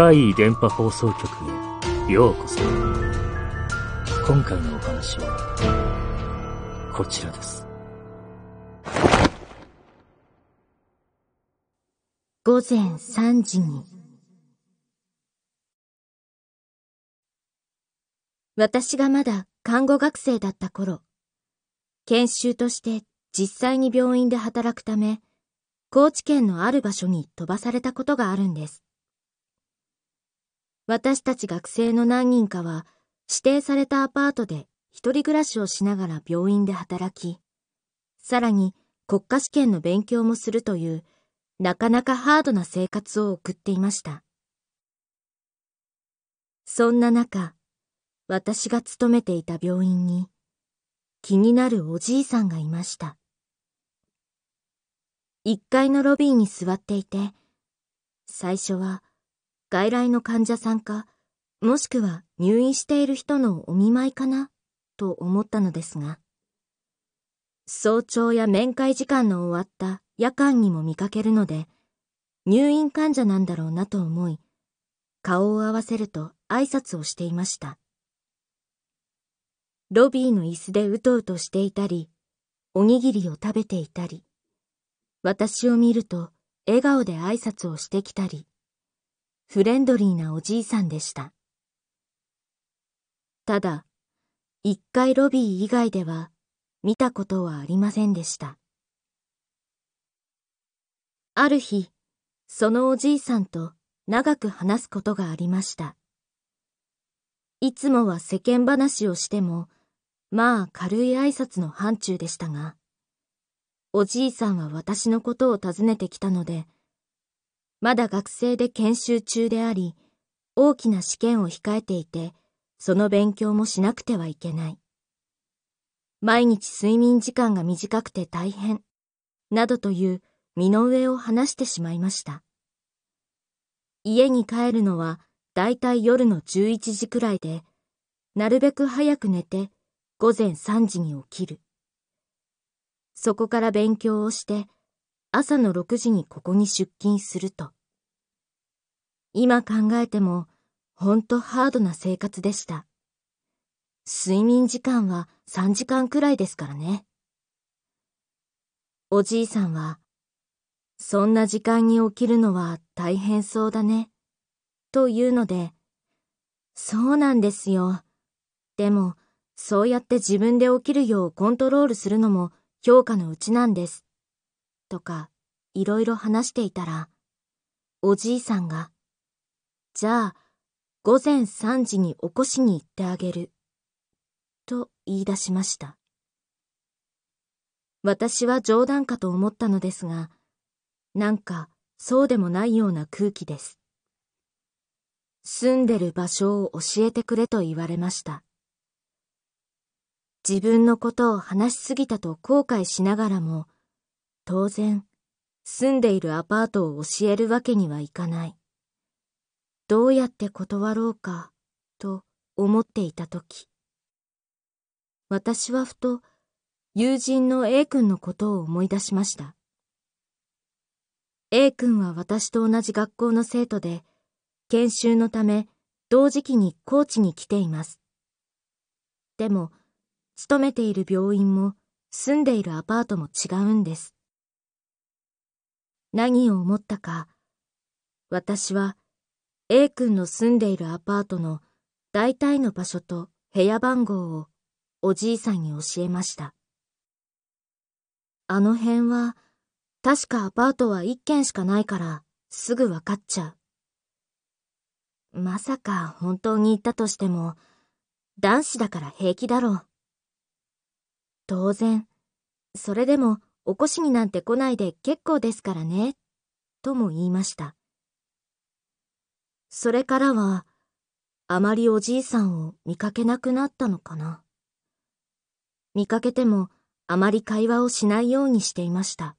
怪異電波放送局へようこそ。今回のお話は、こちらです。午前3時に。私がまだ看護学生だった頃、研修として実際に病院で働くため、高知県のある場所に飛ばされたことがあるんです。私たち学生の何人かは指定されたアパートで一人暮らしをしながら病院で働き、さらに国家試験の勉強もするというなかなかハードな生活を送っていました。そんな中、私が勤めていた病院に気になるおじいさんがいました。一階のロビーに座っていて、最初は外来の患者さんか、もしくは入院している人のお見舞いかな、と思ったのですが、早朝や面会時間の終わった夜間にも見かけるので、入院患者なんだろうなと思い、顔を合わせると挨拶をしていました。ロビーの椅子でうとうとしていたり、おにぎりを食べていたり、私を見ると笑顔で挨拶をしてきたり、フレンドリーなおじいさんでした。ただ、一階ロビー以外では見たことはありませんでした。ある日、そのおじいさんと長く話すことがありました。いつもは世間話をしても、まあ軽い挨拶の範疇でしたが、おじいさんは私のことを尋ねてきたので、まだ学生で研修中であり、大きな試験を控えていて、その勉強もしなくてはいけない。毎日睡眠時間が短くて大変、などという身の上を話してしまいました。家に帰るのはだいたい夜の11時くらいで、なるべく早く寝て午前3時に起きる。そこから勉強をして、朝の6時にここに出勤すると。今考えても、ほんとハードな生活でした。睡眠時間は3時間くらいですからね。おじいさんは、そんな時間に起きるのは大変そうだね。というので、そうなんですよ。でも、そうやって自分で起きるようコントロールするのも評価のうちなんです。とか、いろいろ話していたら、おじいさんが、じゃあ、午前3時に起こしに行ってあげる。と言い出しました。私は冗談かと思ったのですが、なんかそうでもないような空気です。住んでる場所を教えてくれと言われました。自分のことを話しすぎたと後悔しながらも、当然、住んでいるアパートを教えるわけにはいかない。どうやって断ろうか、と思っていたとき。私はふと、友人の A 君のことを思い出しました。A 君は私と同じ学校の生徒で、研修のため同時期に高知に来ています。でも、勤めている病院も住んでいるアパートも違うんです。何を思ったか、私は A 君の住んでいるアパートの大体の場所と部屋番号をおじいさんに教えました。あの辺は、確かアパートは一軒しかないからすぐわかっちゃう。まさか本当に言ったとしても、男子だから平気だろう。当然。それでも、起こしになんて来ないで結構ですからね。とも言いました。それからは、あまりおじいさんを見かけなくなったのかな。見かけても、あまり会話をしないようにしていました。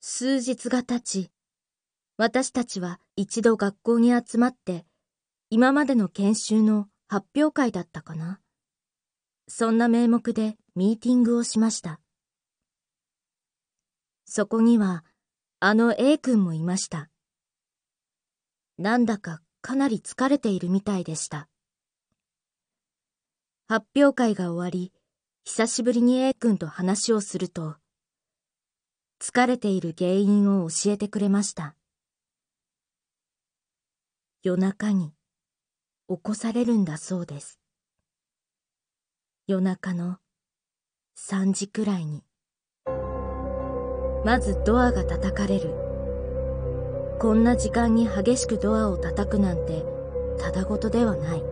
数日が経ち、私たちは一度学校に集まって、今までの研修の発表会だったかな。そんな名目でミーティングをしました。そこには、あの A 君もいました。なんだかかなり疲れているみたいでした。発表会が終わり、久しぶりに A 君と話をすると、疲れている原因を教えてくれました。夜中に起こされるんだそうです。夜中の3時くらいに。まずドアが叩かれる。こんな時間に激しくドアを叩くなんてただごとではない。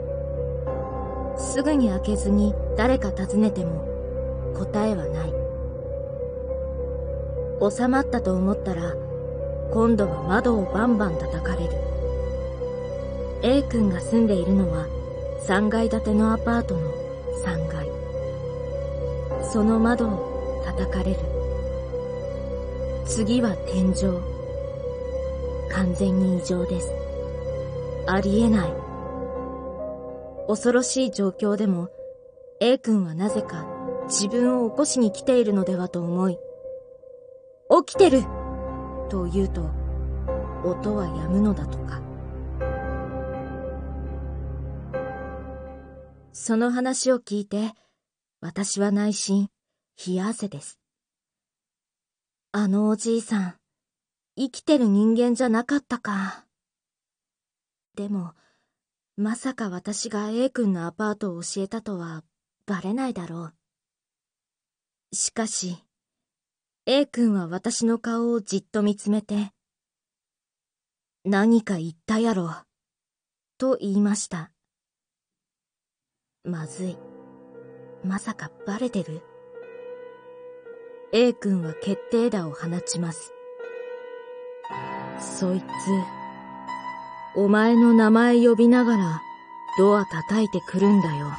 すぐに開けずに誰か訪ねても答えはない。収まったと思ったら今度は窓をバンバン叩かれる。A 君が住んでいるのは3階建てのアパートの3階。その窓を叩かれる。次は天井。完全に異常です。ありえない。恐ろしい状況でも A 君はなぜか自分を起こしに来ているのではと思い、起きてると言うと、音は止むのだとか。その話を聞いて、私は内心、冷や汗です。あのおじいさん、生きてる人間じゃなかったか。でも、まさか私が A 君のアパートを教えたとはバレないだろう。しかし、A 君は私の顔をじっと見つめて、何か言ったやろ、と言いました。まずい。まさかバレてる ?A 君は決定打を放ちます。そいつ、お前の名前呼びながらドア叩いてくるんだよ。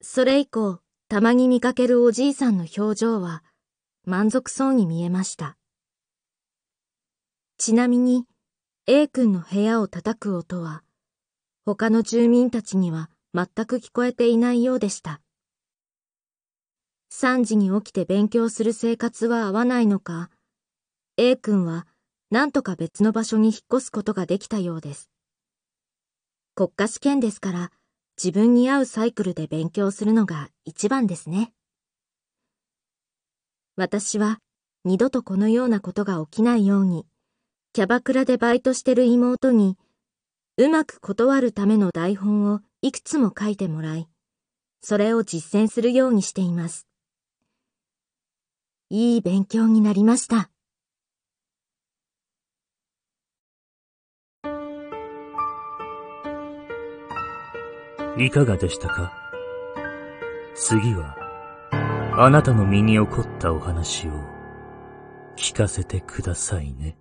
それ以降、たまに見かけるおじいさんの表情は、満足そうに見えました。ちなみに、A 君の部屋を叩く音は、他の住民たちには全く聞こえていないようでした。3時に起きて勉強する生活は合わないのか、A 君は何とか別の場所に引っ越すことができたようです。国家試験ですから自分に合うサイクルで勉強するのが一番ですね。私は二度とこのようなことが起きないように、キャバクラでバイトしてる妹に、うまく断るための台本をいくつも書いてもらい、それを実践するようにしています。いい勉強になりました。いかがでしたか？次は、あなたの身に起こったお話を聞かせてくださいね。